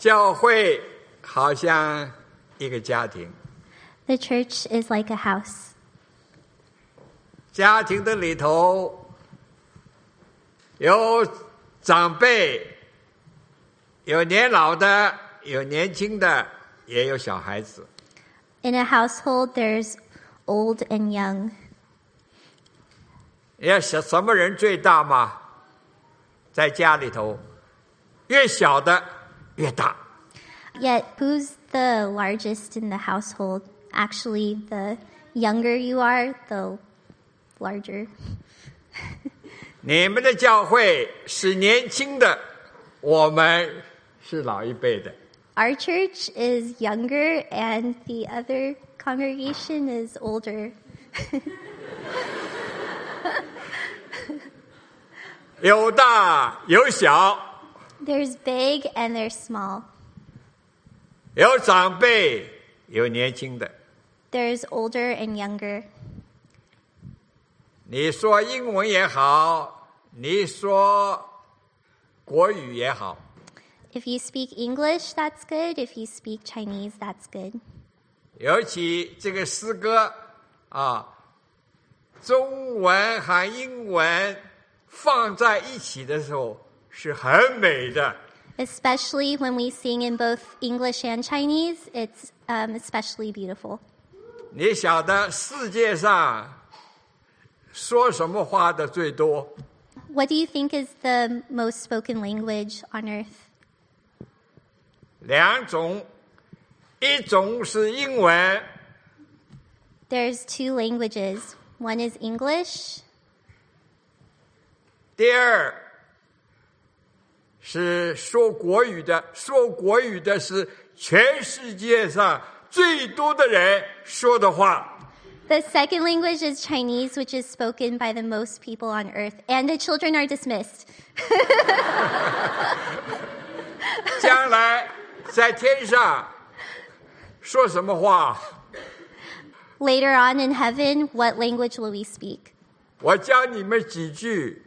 教会好像一个家庭，The church is like a house. 家庭的里头有长辈，有年老的，有年轻的，也有小孩子。In a household, there's old and young. 要什什么人最大吗？在家里头，越小的越大。 Yet, who's the largest in the household? Actually, the younger you are, the larger. 你们的教会是年轻的，我们是老一辈的。 Our church is younger, and the other congregation is older. 有大有小， There's big and there's small. 有长辈有年轻的。 There's older and younger. 你说英文也好，你说国语也好， If you speak English, that's good. If you speak Chinese, that's good. 尤其这个诗歌啊，中文和英文放在一起的时候 是很美的。 Especially when we sing in both English and Chinese, it's um, especially beautiful. 你晓得世界上说什么话的最多？ What do you think is the most spoken language on earth? 两种，一种是英文， There's two languages. One is English, 第二 是说国语的。说国语的是全世界上最多的人说的话。 The second language is Chinese, which is spoken by the most people on earth, and the children are dismissed. 将来在天上说什么话？ Later on in heaven, what language will we speak? 我教你们几句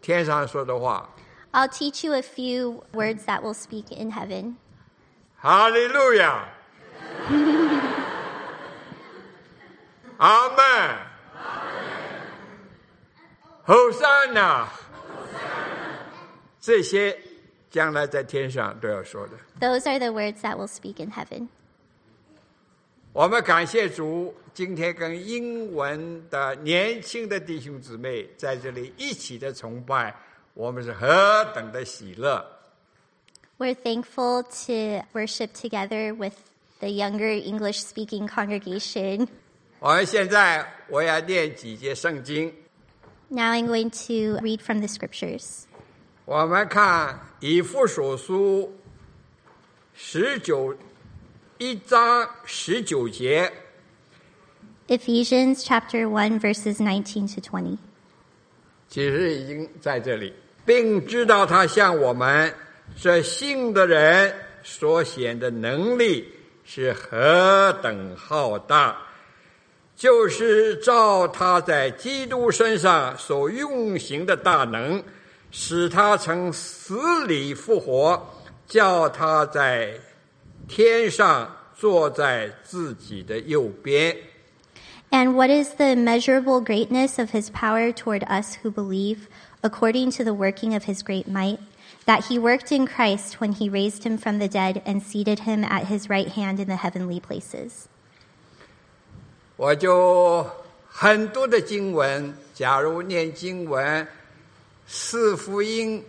天上说的话。 I'll teach you a few words that we'll speak in heaven. 哈利路亚！阿门！后山呐！这些将来在天上都要说的。 Those are the words that we'll speak in heaven. 我们感谢主，今天跟英文的年轻的弟兄姊妹在这里一起的崇拜， 我们是何等的喜乐。We're thankful to worship together with the younger English speaking congregation. 我们现在我要念几节圣经。Now I'm going to read from the scriptures. 我们看以弗所书十九一章十九节。Ephesians chapter 1 verses 19 to 20. 其实已经在这里。并知道他向我们这信的人所显的能力是何等浩大，就是照他在基督身上所运行的大能，使他从死里复活，叫他在天上坐在自己的右边。 And what is the immeasurable greatness of his power toward us who believe, according to the working of his great might, that he worked in Christ when he raised him from the dead and seated him at his right hand in the heavenly places? 我就很多的经文，假如念经文，四福音，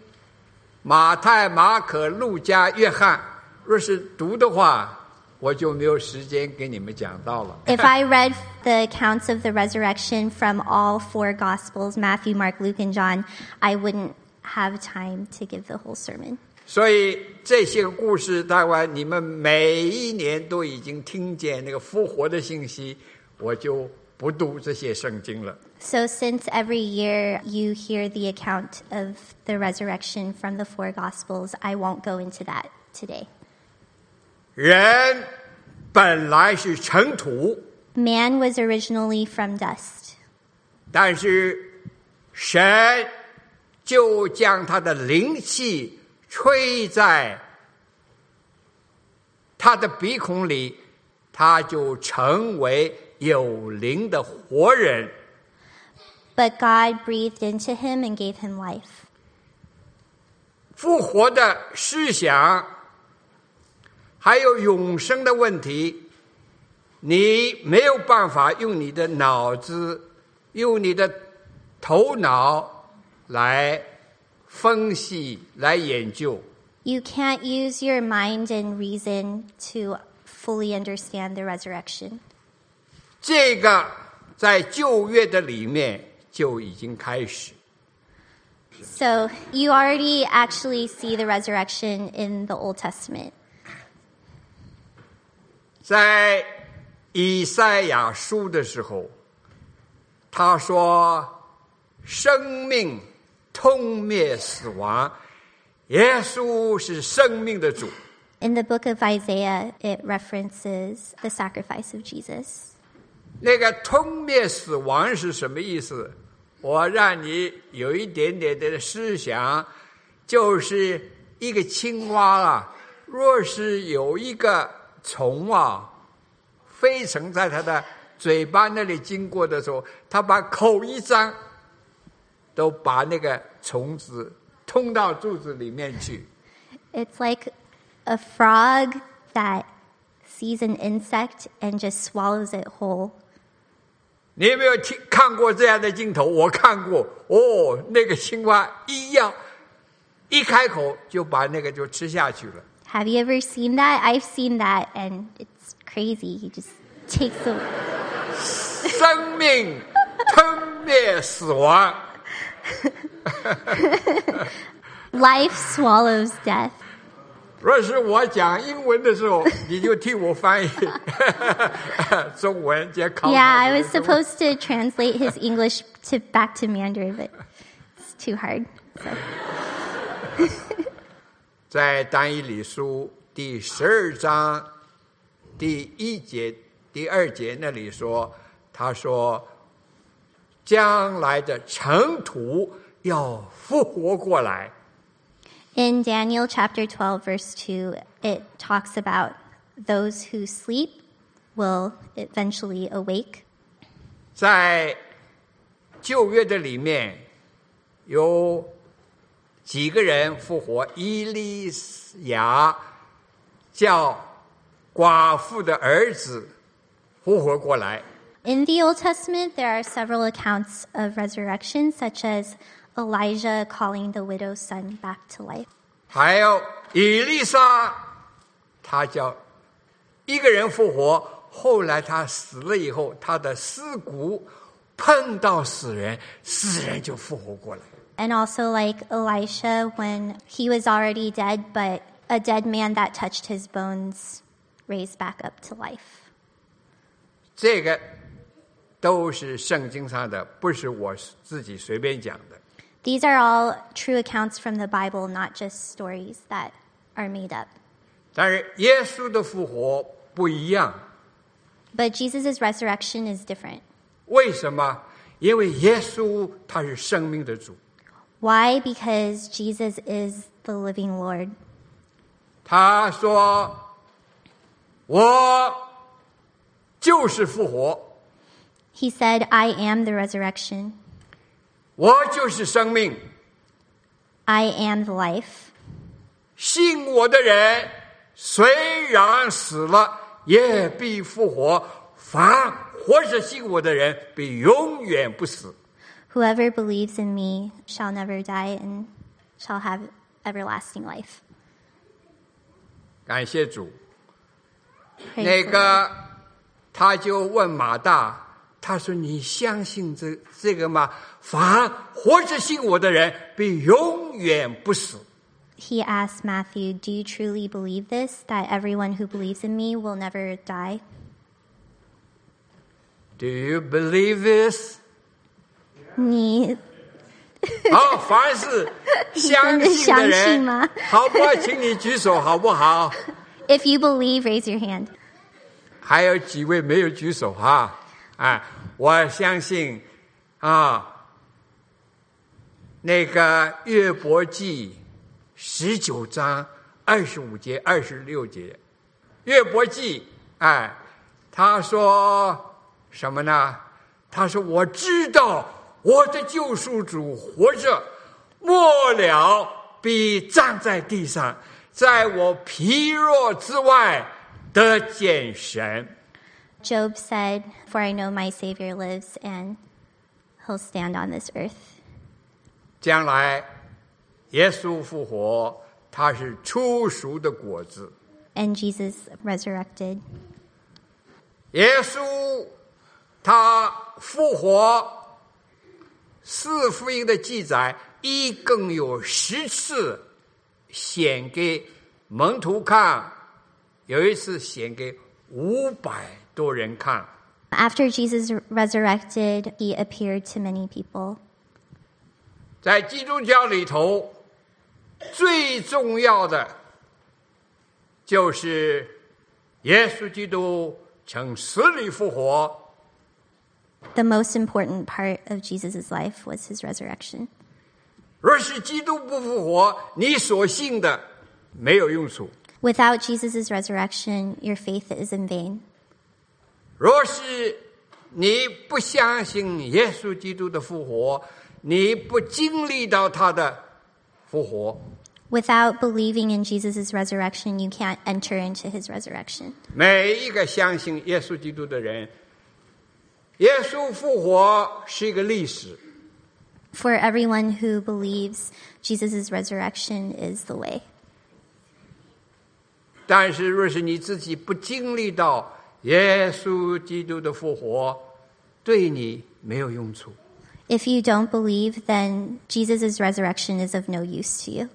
马太、马可、路加、约翰，若是读的话， 我就没有时间给你们讲到了。 If I read the accounts of the resurrection from all four Gospels Matthew, Mark, Luke, and John I wouldn't have time to give the whole sermon. 所以这些个故事，待会你们每一年都已经听见那个复活的信息，我就不读这些圣经了。 So, since every year you hear the account of the resurrection from the four Gospels, I won't go into that today. 人本来是尘土， Man was originally from dust, 但是神就将他的灵气吹在 他的鼻孔里，他就成为有灵的活人。 But God breathed into him and gave him life. 复活的思想， 还有永生的问题，你没有办法用你的脑子、用你的头脑来分析、来研究。 You can't use your mind and reason to fully understand the resurrection. 这个在旧约的里面就已经开始。 So you already actually see the resurrection in the Old Testament. 在以赛亚书的时候，他说：“生命通灭死亡，耶稣是生命的主。In the book of Isaiah, it references the sacrifice of Jesus. 那个通灭死亡是什么意思？我让你有一点点的思想，就是一个青蛙啊，若是有一个虫啊，飞虫在它的嘴巴那里经过的时候，它把口一张，都把那个虫子通到肚子里面去。It's like a frog that sees an insect and just swallows it whole. 你有没有听看过这样的镜头？我看过哦，那个青蛙一样一开口就把那个就吃下去了。Have you ever seen that? I've seen that, and it's crazy. He just takes the. 生命吞灭死亡， Life swallows death. 若是我讲英文的时候，你就替我翻译中文，接考。 Yeah, I was supposed to translate his English to back to Mandarin, but it's too hard. So. 在但以理书第十二章第一节、第二节那里说，他说，将来的尘土要复活过来。In Daniel chapter 12, verse 2, it talks about those who sleep will eventually awake. 在旧约的里面有。几个人复活，伊利亚叫寡妇的儿子复活过来。In the Old Testament, there are several accounts of resurrection, such as Elijah calling the widow's son back to life. 还有伊丽莎，他叫一个人复活，后来他死了以后，他的尸骨碰到死人，死人就复活过来。And also, like Elisha, when he was already dead, but a dead man that touched his bones raised back up to life. 这个都是圣经上的，不是我自己随便讲的。 These are all true accounts from the Bible, not just stories that are made up. 但是耶稣的复活不一样， But Jesus' resurrection is different. 为什么？因为耶稣他是生命的主， Why? Because Jesus is the living Lord. 他说：“我就是复活， He said, I am the resurrection, 我就是生命。 I am the life. 信我的人，虽然死了，也必复活；凡活着信我的人，必永远不死。” Whoever believes in me shall never die and shall have everlasting life. 感谢主。 Praise 那 the Lord. 个，他就问马大，他说：“你相信这这个吗？凡活着信我的人，必永远不死。 He asked Matthew, Do you truly believe this? That everyone who believes in me will never die? Do you believe this？ 你 好，凡是相信的人吗，好不好？请你举手，好不好？If you believe, raise your hand. 还有几位没有举手哈？啊，我相信啊，那个约伯记十九章二十五节、二十六节，约伯记，哎，他说什么呢？他说：“我知道我的救赎主活着，末了必站在地上，在我疲弱之外得见神。” Job said, For I know my Savior lives and he'll stand on this earth. 将来耶稣复活，他是出熟的果子。 And Jesus resurrected. 耶稣他复活， 四福音的记载一共有十次显给门徒看，有一次显给五百多人看。After Jesus resurrected, he appeared to many people. 在基督教里头，最重要的就是耶稣基督从死里复活。The most important part of Jesus' life was his resurrection. 若是基督不复活，你所信的没有用处； Without Jesus' resurrection, your faith is in vain. 若是你不相信耶稣基督的复活，你不经历到他的复活， Without believing in Jesus' resurrection, you can't enter into his resurrection. 每一个相信耶稣基督的人， 耶稣复活是一个历史。 For everyone who believes, Jesus' resurrection is the way. 但是，若是你自己不经历到耶稣基督的复活，对你没有用处。 If you don't believe, then Jesus' resurrection is of no use to you.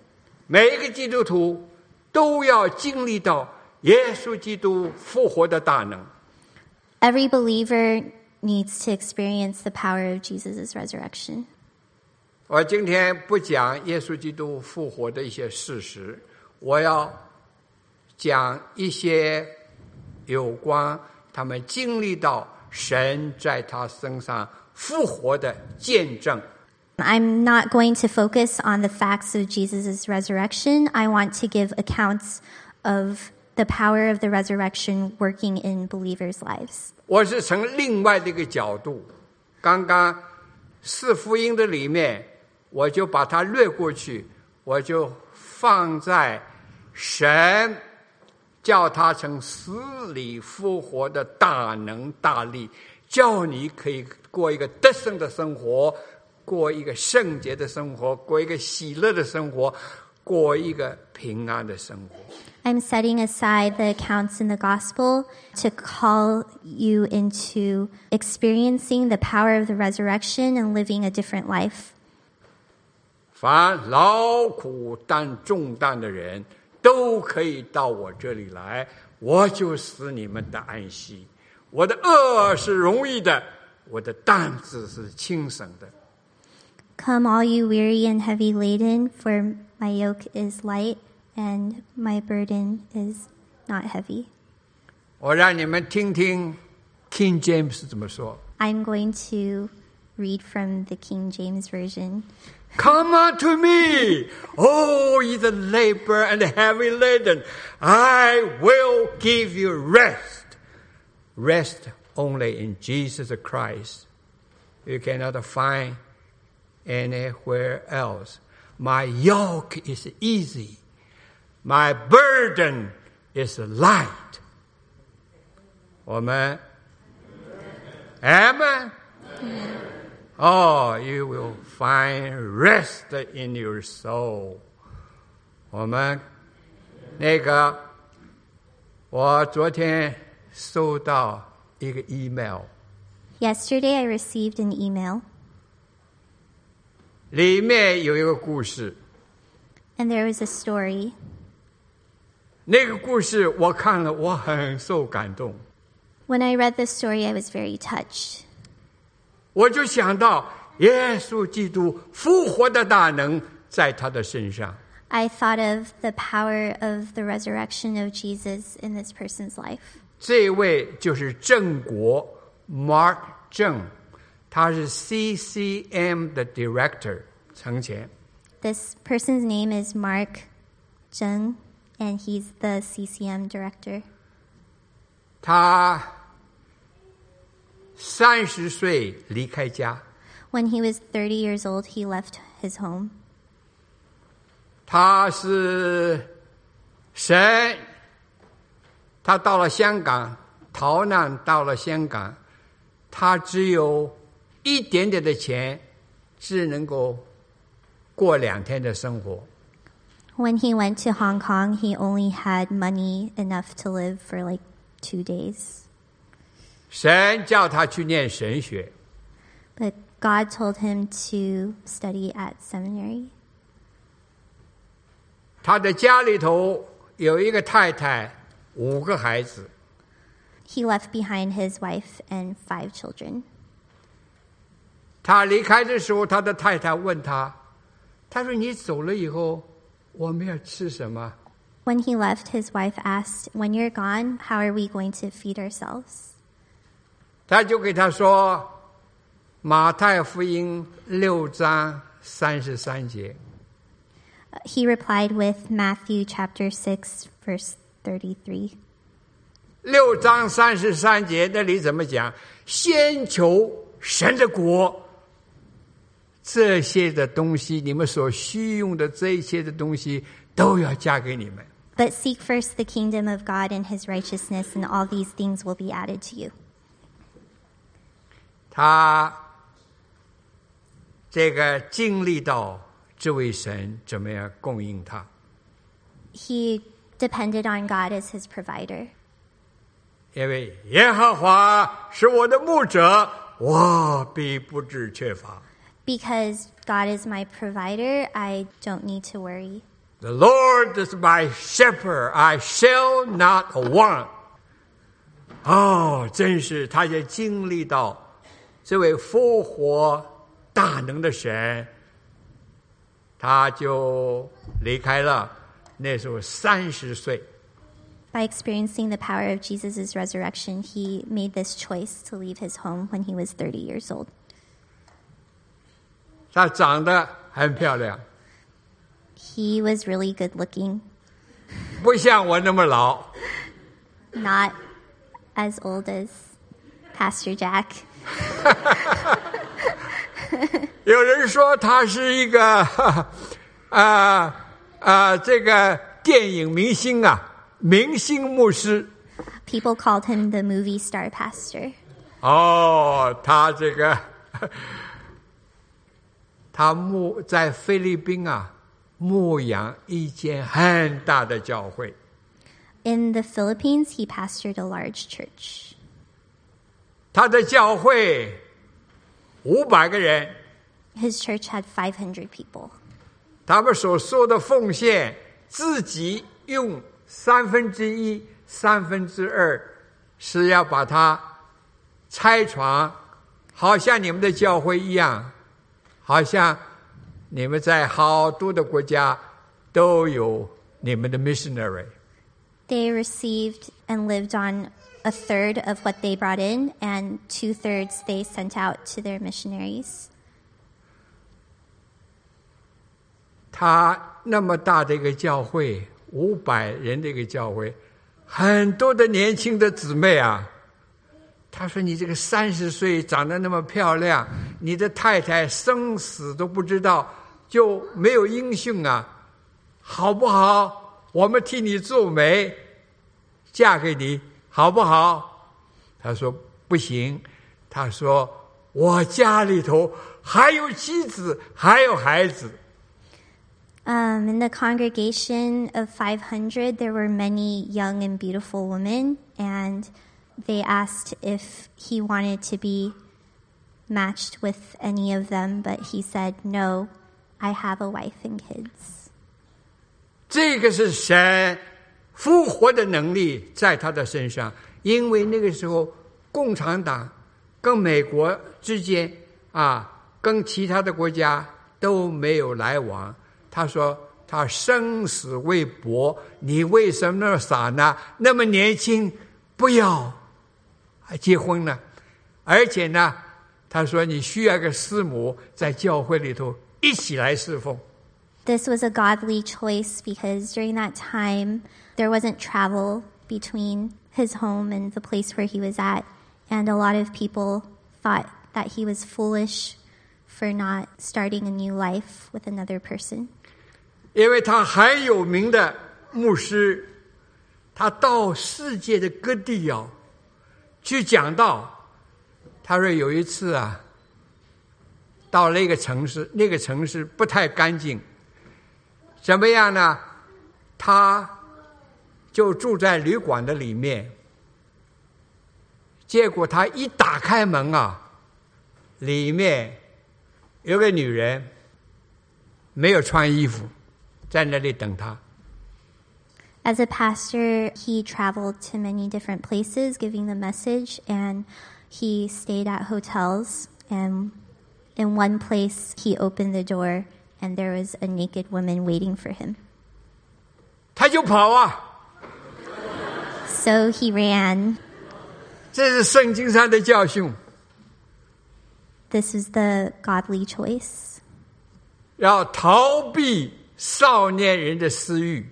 每一个基督徒都要经历到耶稣基督复活的大能。 Every believer needs to experience the power of Jesus' resurrection. 我今天不讲耶稣基督复活的一些事实，我要讲一些有关他们经历到神在他身上复活的见证。 I'm not going to focus on the facts of Jesus' resurrection. I want to give accounts of the power of the resurrection working in believers' lives. 我是从另外的一个角度，刚刚四福音的里面，我就把它略过去，我就放在神叫他从死里复活的大能大力，叫你可以过一个得胜的生活，过一个圣洁的生活，过一个喜乐的生活，过一个平安的生活。I'm setting aside the accounts in the gospel to call you into experiencing the power of the resurrection and living a different life. 凡劳苦担重担的人，都可以到我这里来，我就使你们的安息。我的恶是容易的，我的担子是轻省的。 Come, all you weary and heavy laden, for my yoke is light and my burden is not heavy. 我让你们听听 King James 怎么说。 I'm going to read from the King James Version. Come unto me, all ye that labor and heavy laden, I will give you rest. Rest only in Jesus Christ. You cannot find anywhere else. My yoke is easy. My burden is light. 我们 Amen. Oh, you will find rest in your soul. 我们那个，我昨天收到一个 email， Yesterday, I received an email, 里面有一个故事。 and there was a story. 那个故事我看了，我很受感动。 When I read the story, I was very touched. 我就想到耶稣基督复活的大能在他的身上。 I thought of the power of the resurrection of Jesus in this person's life. 这位就是郑国 Mark 郑，他是 CCM 的 director，从前。 This person's name is Mark Zheng, and he's the CCM director. 他三十岁离开家， When he was 30 years old, he left his home. 他是神，他到了香港逃难，到了香港，他只有一点点的钱，只能够过两天的生活。 When he went to Hong Kong, he only had money enough to live for like two days. 神叫他去念神学， But God told him to study at seminary. 他的家里头有一个太太，五个孩子。 He left behind his wife and five children. 他离开的时候，他的太太问他：“他说你走了以后， 我们要吃什么 When he left, his wife asked, When you're gone, how are we going to feed ourselves?？” 他就给他说：“马太福音六章三十三节， Uh, He replied with Matthew chapter 6, verse 33. 六章三十三节那里怎么讲？先求神的国， 这些的东西，你们所需用的这一切的东西，都要加给你们。But seek first the kingdom of God and his righteousness, and all these things will be added to you. 他这个经历到这位神怎么样供应他。He depended on God as his provider. 因为耶和华是我的牧者，我必不致缺乏。Because God is my provider, I don't need to worry. The Lord is my shepherd, I shall not want。哦，真是，他也经历到这位复活大能的神，他就离开了。那时候三十岁， By experiencing the power of Jesus' resurrection, he made this choice to leave his home when he was 30 years old. 她长得很漂亮， He was really good looking, 不像我那么老。 not as old as Pastor Jack. 有人说他是一个啊啊、这个电影明星啊，明星牧师。 People called him the movie star pastor. 哦，他这个 他牧在菲律宾啊，牧养一间很大的教会。In the Philippines, he pastored a large church. 他的教会五百个人，His church had five hundred people. 他们所说的奉献，自己用三分之一、三分之二，是要把它拆床，好像你们的教会一样，好像你们在好多的国家都有你们的 missionary。 They received and lived on a third of what they brought in, and two thirds they sent out to their missionaries. 他那么大的一个教会，五百人的一个教会，很多的年轻的姊妹啊。 他说：“你这个三十岁长得那么漂亮，你的太太生死都不知道，就没有音讯啊，好不好？我们替你做媒，嫁给你，好不好？”他说：“不行。”他说：“我家里头还有妻子，还有孩子。” Um, in the congregation of 500, there were many young and beautiful women, and they asked if he wanted to be matched with any of them, but he said, No, I have a wife and kids. 这个是神复活的能力在他的身上，因为那个时候共产党跟美国之间啊，跟其他的国家都没有来往。他说他生死未卜，你为什么那么傻呢？那么年轻，不要 结婚呢？而且呢，他说你需要个师母在教会里头一起来侍奉。This was a godly choice because during that time, there wasn't travel between his home and the place where he was at, and a lot of people thought that he was foolish for not starting a new life with another person. 因为他很有名的牧师，他到世界的各地啊，去讲到。他说有一次啊，到那个城市，那个城市不太干净，怎么样呢？他就住在旅馆的里面，结果他一打开门啊，里面有个女人没有穿衣服，在那里等他。As a pastor, he traveled to many different places giving the message, and he stayed at hotels. And in one place, he opened the door, and there was a naked woman waiting for him. 他就跑啊！ So he ran. 这是圣经上的教训。 This was the godly choice. 要逃避少年人的私欲，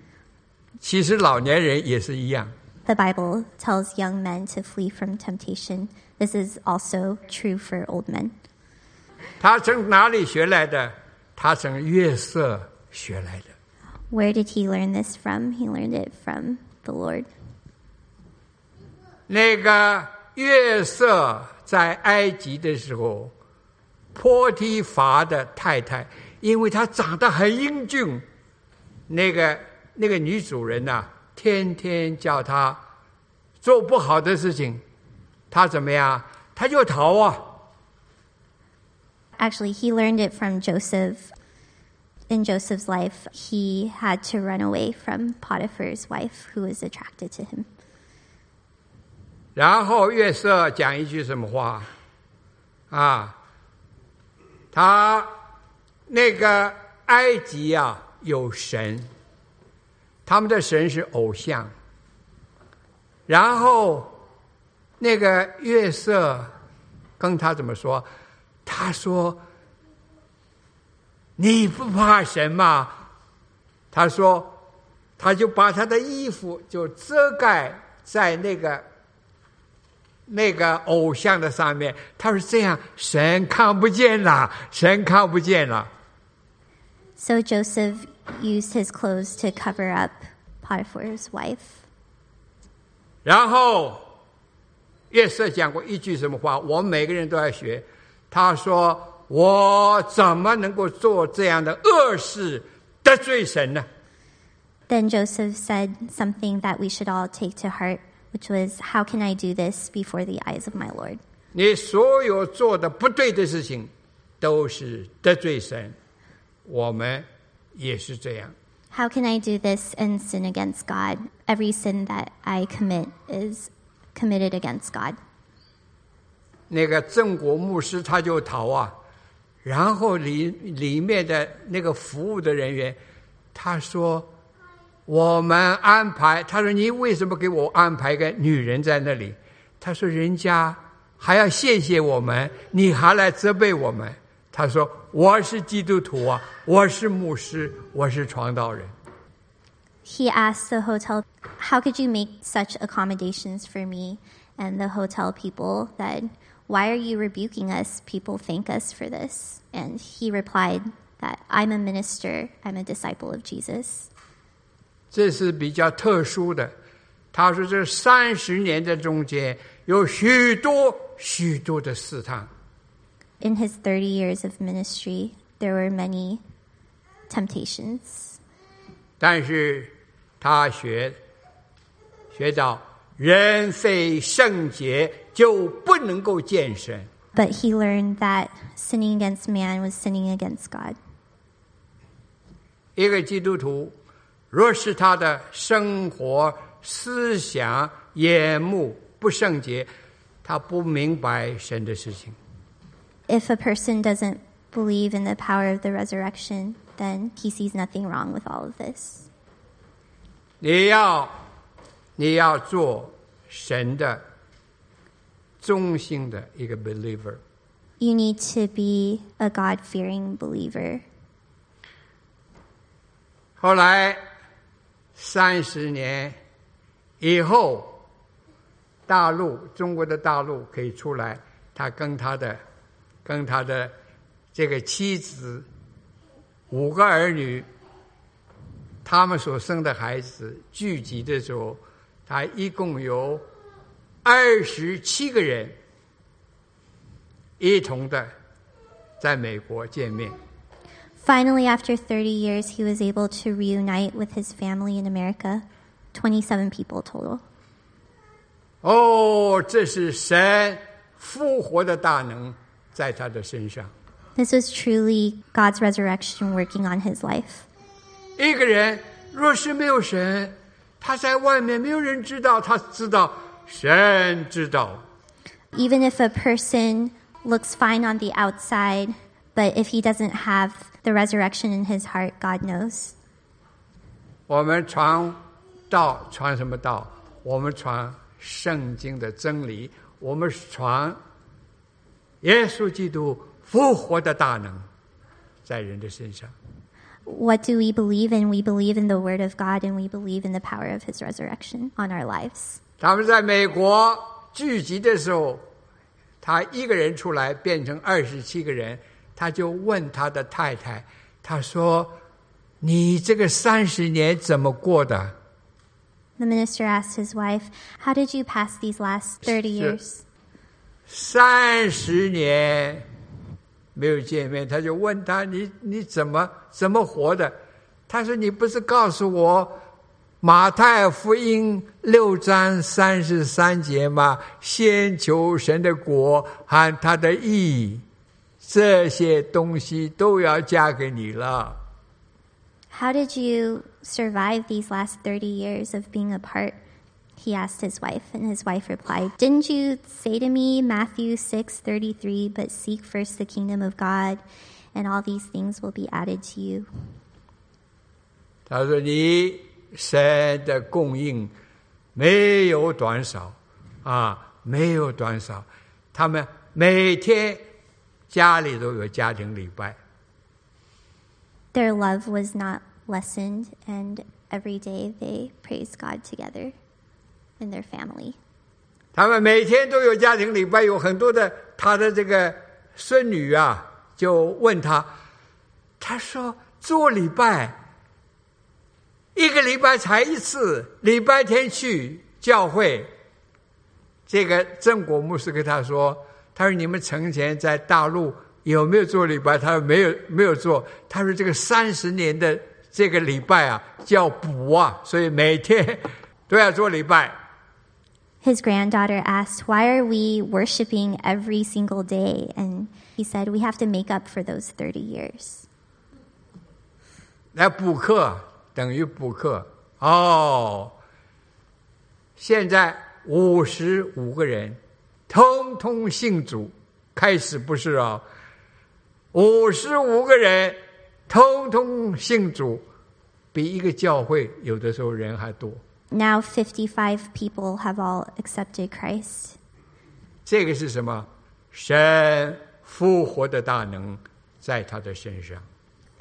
其实老年人也是一样。 The Bible tells young men to flee from temptation. This is also true for old men. 他从哪里学来的？他从月色学来的。 Where did he learn this from? He learned it from the Lord. 那个月色在埃及的时候，波提乏的太太，因为她长得很英俊，那个 那个女主人呐、天天叫他做不好的事情，他怎么样？他就逃啊！Actually, he learned it from Joseph. In Joseph's life, he had to run away from Potiphar's wife, who was attracted to him. 然后约瑟讲一句什么话啊？他那个埃及啊有神，他们的神是偶像。然后那个月色跟他怎么说？他说：“你不怕神吗？”他说：“他就把他的衣服就遮盖在那个那个偶像的上面。他说这样神看不见了，神看不见了。So Joseph used his clothes to cover up Potiphar's wife. 然后约瑟讲过一句什么话？我们每个人都要学。他说：“我怎么能够做这样的恶事得罪神呢？” Then Joseph said something that we should all take to heart, which was, How can I do this before the eyes of my Lord? 你所有做的不对的事情，都是得罪神。我们 也是这样。How can I do this and sin against God? Every sin that I commit is committed against God. 那个郑国牧师他就逃啊，然后里里面的那个服务的人员，他说：“我们安排。”他说：“你为什么给我安排个女人在那里？”他说：“人家还要谢谢我们，你还来责备我们。”他说：“我是基督徒啊，我是牧师，我是传道人。” He asked the hotel, How could you make such accommodations for me? And the hotel people said, Why are you rebuking us? People thank us for this. And he replied that I'm a minister, I'm a disciple of Jesus. 这是比较特殊的。他说，这三十年的中间有许多许多的试探。 In his 30 years of ministry, there were many temptations. 但是他学学到人非圣洁就不能够见神。 But he learned that sinning against man was sinning against God. 一个基督徒，若是他的生活、思想、眼目不圣洁，他不明白神的事情。 If a person doesn't believe in the power of the resurrection, then he sees nothing wrong with all of this. 你要，你要做神的忠心的一个 believer。 You need to be a God fearing believer. 后来三十年 以后大陆中国的大陆可以出来，他跟他的 跟他的这个妻子五个儿女，他们所生的孩子聚集的时候，他一共有二十七个人一同的在美国见面。Finally, after 30 years, he was able to reunite with his family in America. 27 people total. 哦，这是神复活的大能在他的身上。 This was truly God's resurrection working on his life. 一个人若是没有神，他在外面没有人知道，他知道神知道。 Even if a person looks fine on the outside, but if he doesn't have the resurrection in his heart, God knows. 我们传道传什么道？我们传圣经的真理，我们传 耶稣基督复活的大能在人的身上。 What do we believe in? We believe in the Word of God and we believe in the power of His resurrection on our lives. 他们在美国聚集的时候，他一个人出来变成二十七个人，他就问他的太太，他说：“你这个三十年怎么过的 The minister asked his wife, How did you pass these last 30 years?？” 三十年没有见面，他就问他：“你你怎么怎么活的？”他说：“你不是告诉我马太福音六章三十三节吗？先求神的国和他的义，这些东西都要嫁给你了。How did you survive these last 30 years of being apart? He asked his wife, and his wife replied, Didn't you say to me, Matthew 6:33, but seek first the kingdom of God, and all these things will be added to you? 他说：“你神的供应没有短少啊，没有短少。他们每天家里都有家庭礼拜。” Their love was not lessened, and every day they praised God together In their family. 他们每天都有家庭礼拜，有很多的他的这个孙女啊，就问他，他说做礼拜，一个礼拜才一次，礼拜天去教会。这个郑国牧师跟他说，他说你们从前在大陆有没有做礼拜？他说没有，没有做。他说这个三十年的这个礼拜啊，叫补啊，所以每天都要做礼拜。His granddaughter asked, Why are we worshiping every single day? And he said, We have to make up for those 30 years. 来补课等于补课哦。现在五十五个人，通通信主，开始不是啊、五十五个人通通信主，比一个教会有的时候人还多。 Now 55 people have all accepted Christ. 这个是什么？神复活的大能在他的身上。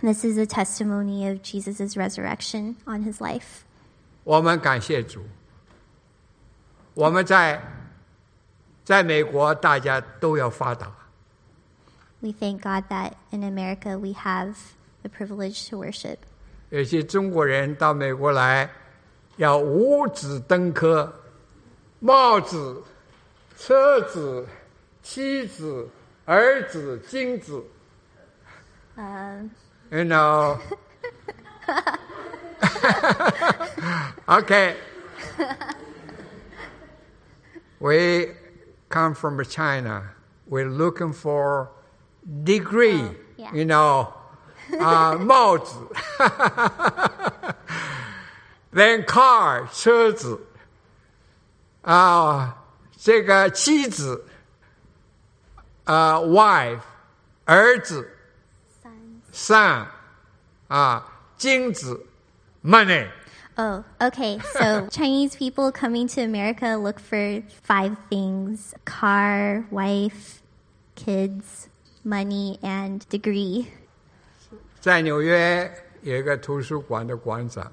This is a testimony of Jesus' resurrection on his life. 我们感谢主。我们在在美国，大家都要发达。 We thank God that in America we have the privilege to worship. 有些中国人到美国来， 要五子登科，帽子、车子、妻子、儿子、金子。 Um, You know. okay. we come from China. We're looking for degree. Oh, yeah. You know, uh, 帽子 then car 车子啊、这个妻子啊、wife 儿子 son 啊，金子 money。 Oh, okay. So Chinese people coming to America look for five things car, wife, kids, money, and degree. 在纽约有一个图书馆的馆长，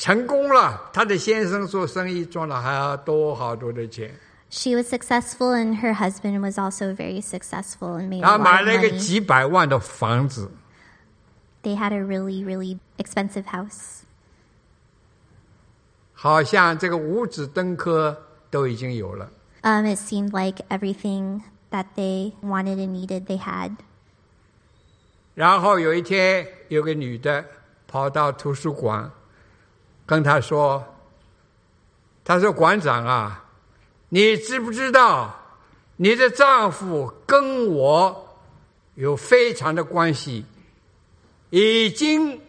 成功了，她的先生做生意赚了好多好多的钱，She was successful, and her husband was also very successful and made 他 a 买 lot 了 of 一个 money. 买了个几百万的房子，They had a really, really expensive house. 好像这个五子登科都已经有了。Um, it seemed like everything that they wanted and needed, they had. 然后有一天，有个女的跑到图书馆，跟他说：“他说馆长啊，你知不知道，你的丈夫跟我有非常的关系，已经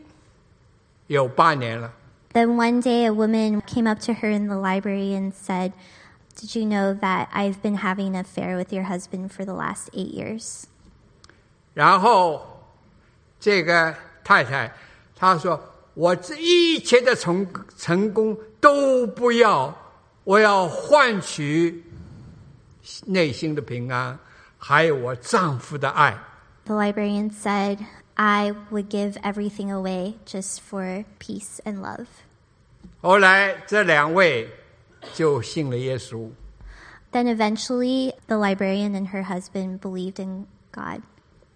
有八年了。Then one day, a woman came up to her in the library and said, Did you know that I've been having an affair with your husband for the last eight years? 然后这个太太她说：“我这一切的成成功都不要，我要换取内心的平安，还有我丈夫的爱。 The librarian said, I would give everything away just for peace and love. ”后来这两位就信了耶稣。 Then eventually, the librarian and her husband believed in God.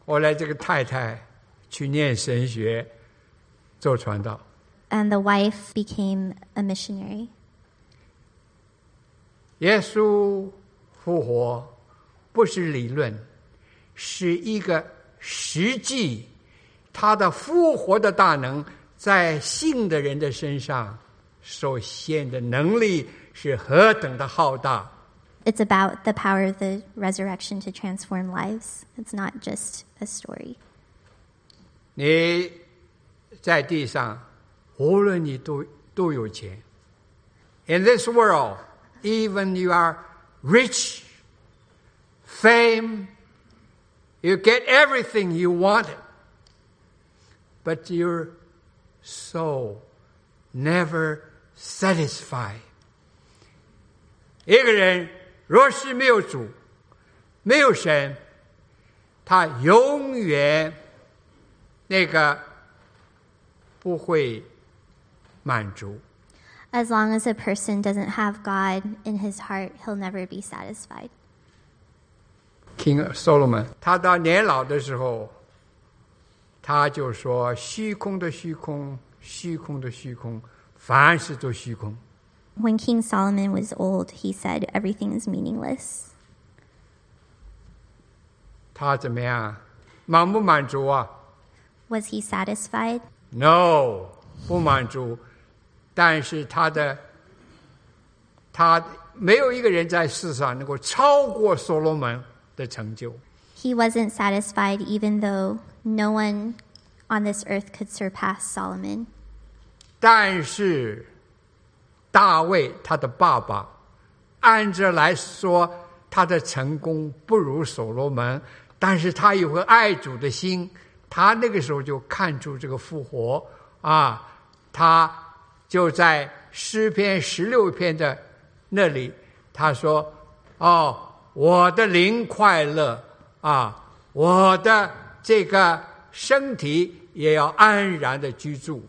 后来这个太太去念神学， 做传道。 And the wife became a missionary. 耶稣复活不是理论，是一个实际。他的复活的大能在信的人的身上所显的能力是何等的浩大！ It's about the power of the resurrection to transform lives. It's not just a story. 你 在地上，无论你都都有钱。In this world, even you are rich, fame, you get everything you wanted, but your soul never satisfied. 一个人若是没有主，没有神，他永远那个 不会满足。 As long as a person doesn't have God in his heart, he'll never be satisfied. King Solomon，他到年老的时候，他就说：“虚空的虚空，虚空的虚空，凡事都虚空。 When King Solomon was old, he said, Everything is meaningless. ”他怎么样？满不满足啊 Was he satisfied? ？No，不满足。但是他的，他没有一个人在世上能够超过所罗门的成就。He wasn't satisfied, even though no one on this earth could surpass Solomon. 但是大卫他的爸爸，按着来说，他的成功不如所罗门，但是他有个爱主的心，他那个时候就看出这个复活啊，他就在诗篇十六篇的那里，他说：“哦，我的灵快乐啊，我的这个身体也要安然的居住。”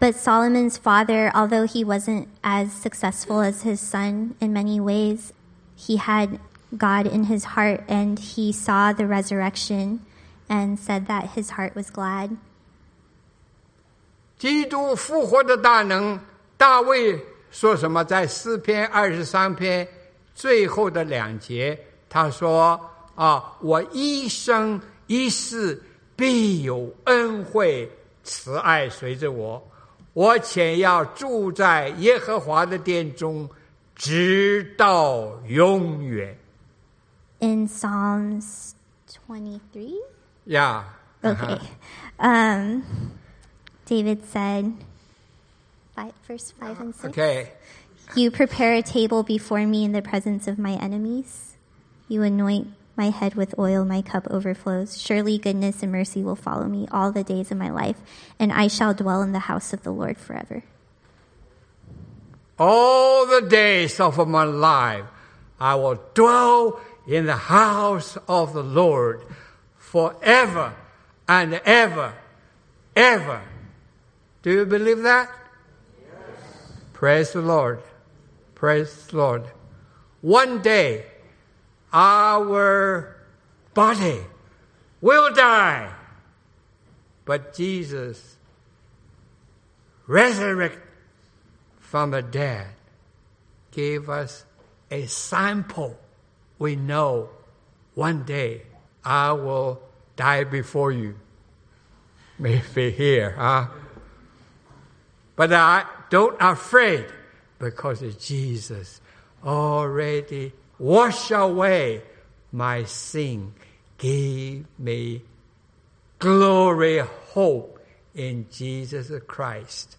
But Solomon's father, although he wasn't as successful as his son in many ways, he had God in his heart and he saw the resurrection and said that his heart was glad. 基督复活的大能，大卫说什么？在诗篇二十三篇最后的两节，他说：“啊，我一生一世必有恩惠慈爱随着我，我且要住在耶和华的殿中，直到永远。 In Psalms 23? ” 呀，Okay. Um, David said, five, verse 5 and 6. OK，You prepare a table before me in the presence of my enemies. You anoint my head with oil, my cup overflows. Surely goodness and mercy will follow me all the days of my life, and I shall dwell in the house of the Lord forever. All the days of my life, I will dwell in the house of the Lord forever and ever, ever. Do you believe that? Yes. Praise the Lord. Praise the Lord. One day, our body will die, but Jesus resurrected from the dead gave us a sample. We know one day I will die before you. Maybe here, huh? But I don't afraid because Jesus already washed away my sin, gave me glory, hope in Jesus Christ.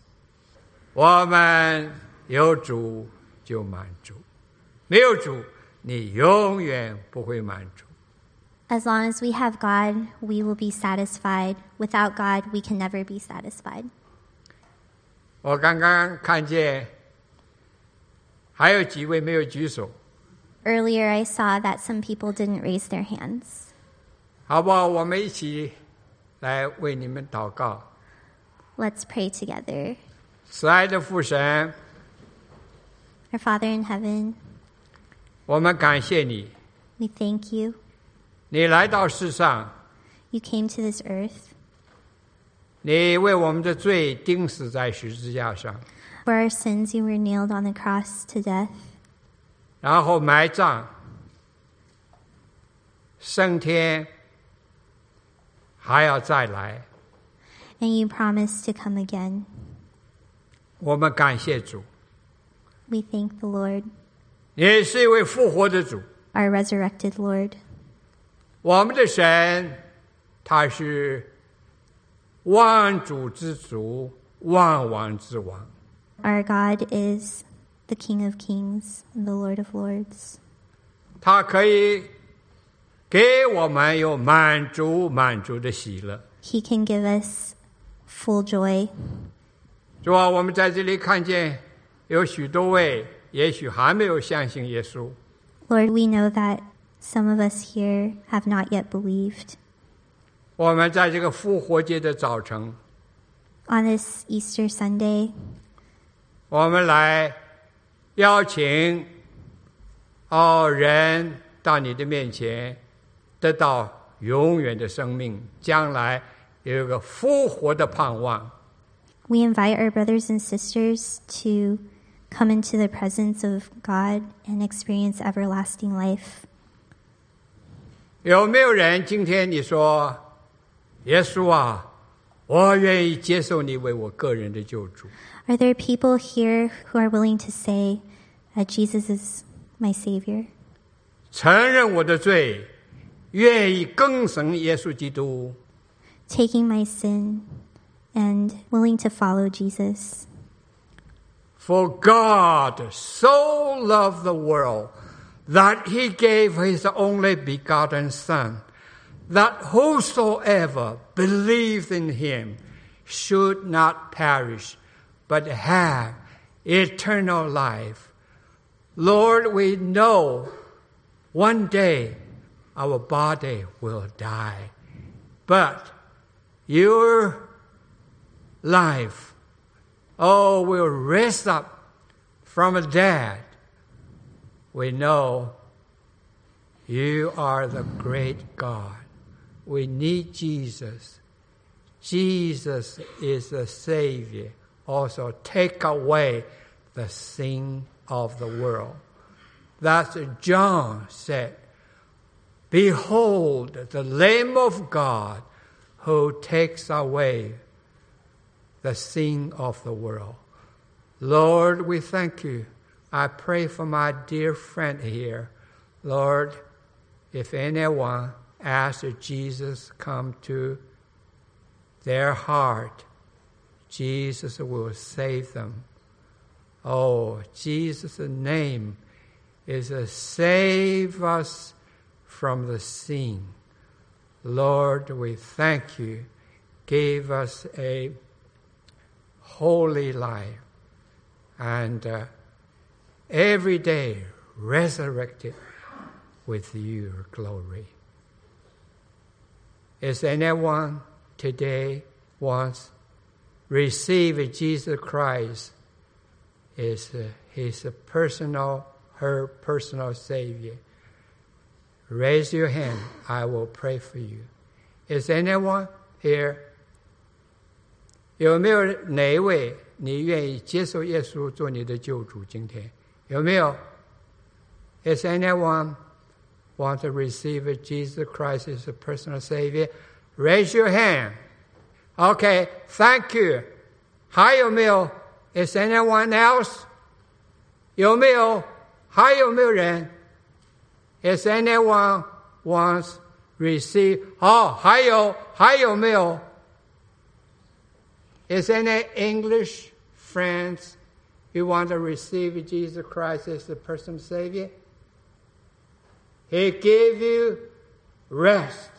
我们有主就满足，没有主，你永远不会满足。 As long as we have God, we will be satisfied. Without God, we can never be satisfied. 我刚刚看见还有几位没有举手， Earlier, I saw that some people didn't raise their hands. 好不好？我们一起来为你们祷告。 Let's pray together. 慈爱的父神， Our Father in heaven, 我们感谢你， we thank you. 你来到世上，You came to this earth. 你为我们的罪钉死在十字架上，For our sins, you were nailed on the cross to death. 然后埋葬，升天，还要再来。And you promised to come again. 我们感谢主，We thank the Lord, 你是一位复活的主。our resurrected Lord. 我们的神，他是万主之主，万王之王。 Our God is the King of kings and the Lord of lords. 他可以给我们有满足、满足的喜乐。 He can give us full joy. 主啊，我们在这里看见有许多位，也许还没有相信耶稣。 Lord, we know that some of us here have not yet believed. 我们在这个复活节的早晨， On this Easter Sunday, 我们来邀请哦人到你的面前，得到永远的生命，将来有一个复活的盼望。 we invite our brothers and sisters to come into the presence of God and experience everlasting life. 有没有人今天你说，耶稣啊，我愿意接受你为我个人的救主？ Are there people here who are willing to say that Jesus is my Savior? 承认我的罪，愿意跟随耶稣基督， Taking my sin and willing to follow Jesus. For God so loved the world that he gave his only begotten Son, that whosoever believes in him should not perish, but have eternal life. Lord, we know one day our body will die, but your life oh, will raise up from the dead. We know you are the great God. We need Jesus. Jesus is the Savior. Also, take away the sin of the world. That's John said. Behold, the Lamb of God who takes away the sin of the world. Lord, we thank you. I pray for my dear friend here. Lord, if anyone asks Jesus come to their heart, Jesus will save them. Oh, Jesus' name is to save us from the sin. Lord, we thank you. Give us a holy life and uh, every day resurrected with your glory. Is anyone today wants receive Jesus Christ is uh, his personal, her personal Savior? Raise your hand. I will pray for you. Is anyone here? 有没有哪一位你愿意接受耶稣做你的救主？今天 有没有？Is anyone want to receive Jesus Christ as a personal Savior? Raise your hand. Okay, thank you. 还有没有？Is anyone else? 有没有？还有没有人？Is anyone wants receive? 哦，还有还有没有？Is any English friends who want to receive Jesus Christ as the personal Savior? He gave you rest,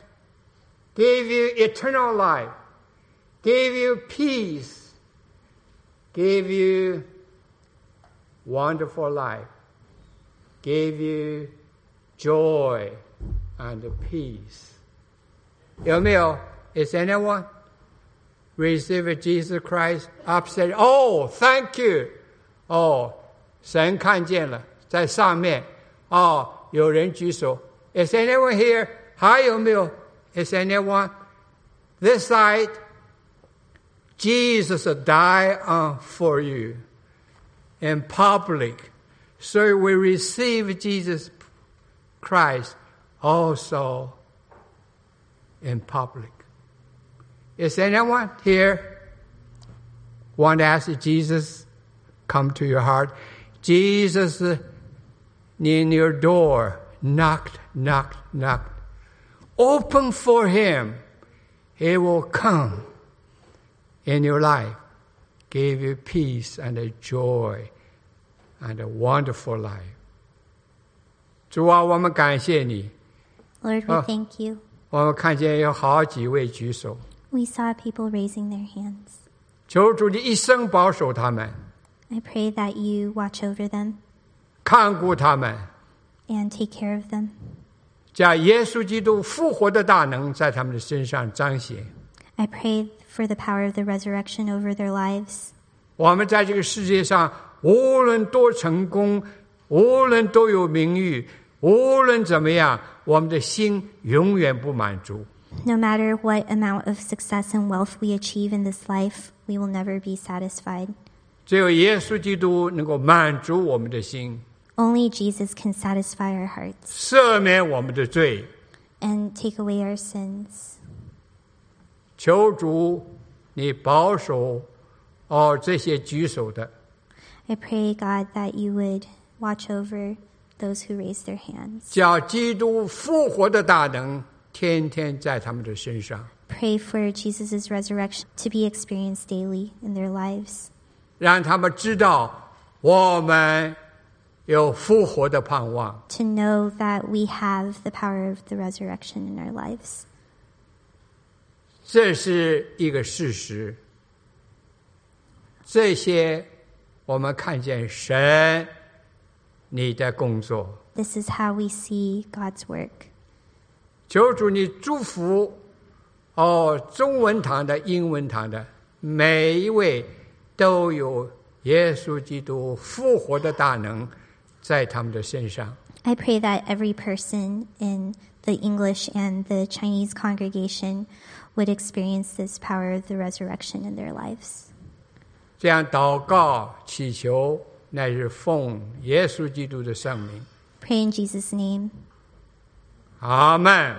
gave you eternal life, gave you peace, gave you wonderful life, gave you joy and peace. 有没有? Is anyone receive Jesus Christ upset? Oh, thank you. 哦，神看见了，在上面。哦，有人举手。Is anyone here? 还有没有？Is anyone? This side. Jesus died on for you in public. So we receive Jesus Christ also in public. Is anyone here want to ask Jesus come to your heart? Jesus in your door knocked, knocked, knocked. Open for him. He will come in your life, give you peace and a joy and a wonderful life. 主啊，我们感谢你。 Lord, we Oh. thank you. 我们看见有好几位举手， We saw people raising their hands. 求主你一生保守他们， I pray that you watch over them 看顾他们， and take care of them. 将耶稣基督复活的大能在他们的身上彰显。 I pray for the power of the resurrection over their lives. 我们在这个世界上，无论多成功，无论多有名誉，无论怎么样，我们的心永远不满足。 No matter what amount of success and wealth we achieve in this life, we will never be satisfied. 只有耶稣基督能够满足我们的心， Only Jesus can satisfy our hearts 赦免我们的罪。 and take away our sins. 求主，你保守哦这些举手的， I pray, God, that you would watch over those who raise their hands. 叫基督复活的大能天天在他们的身上， Pray for Jesus' resurrection to be experienced daily in their lives. 让他们知道我们有复活的盼望。To know that we have the power of the resurrection in our lives. 这是一个事实。这些我们看见神你的工作，This is how we see God's work. 求主你祝福哦，中文堂的、英文堂的每一位都有耶稣基督复活的大能在他们的身上。I pray that every person in the English and the Chinese congregation would experience this power of the resurrection in their lives. 这样祷告祈求，乃是奉耶稣基督的圣名。Pray in Jesus' name. 阿门。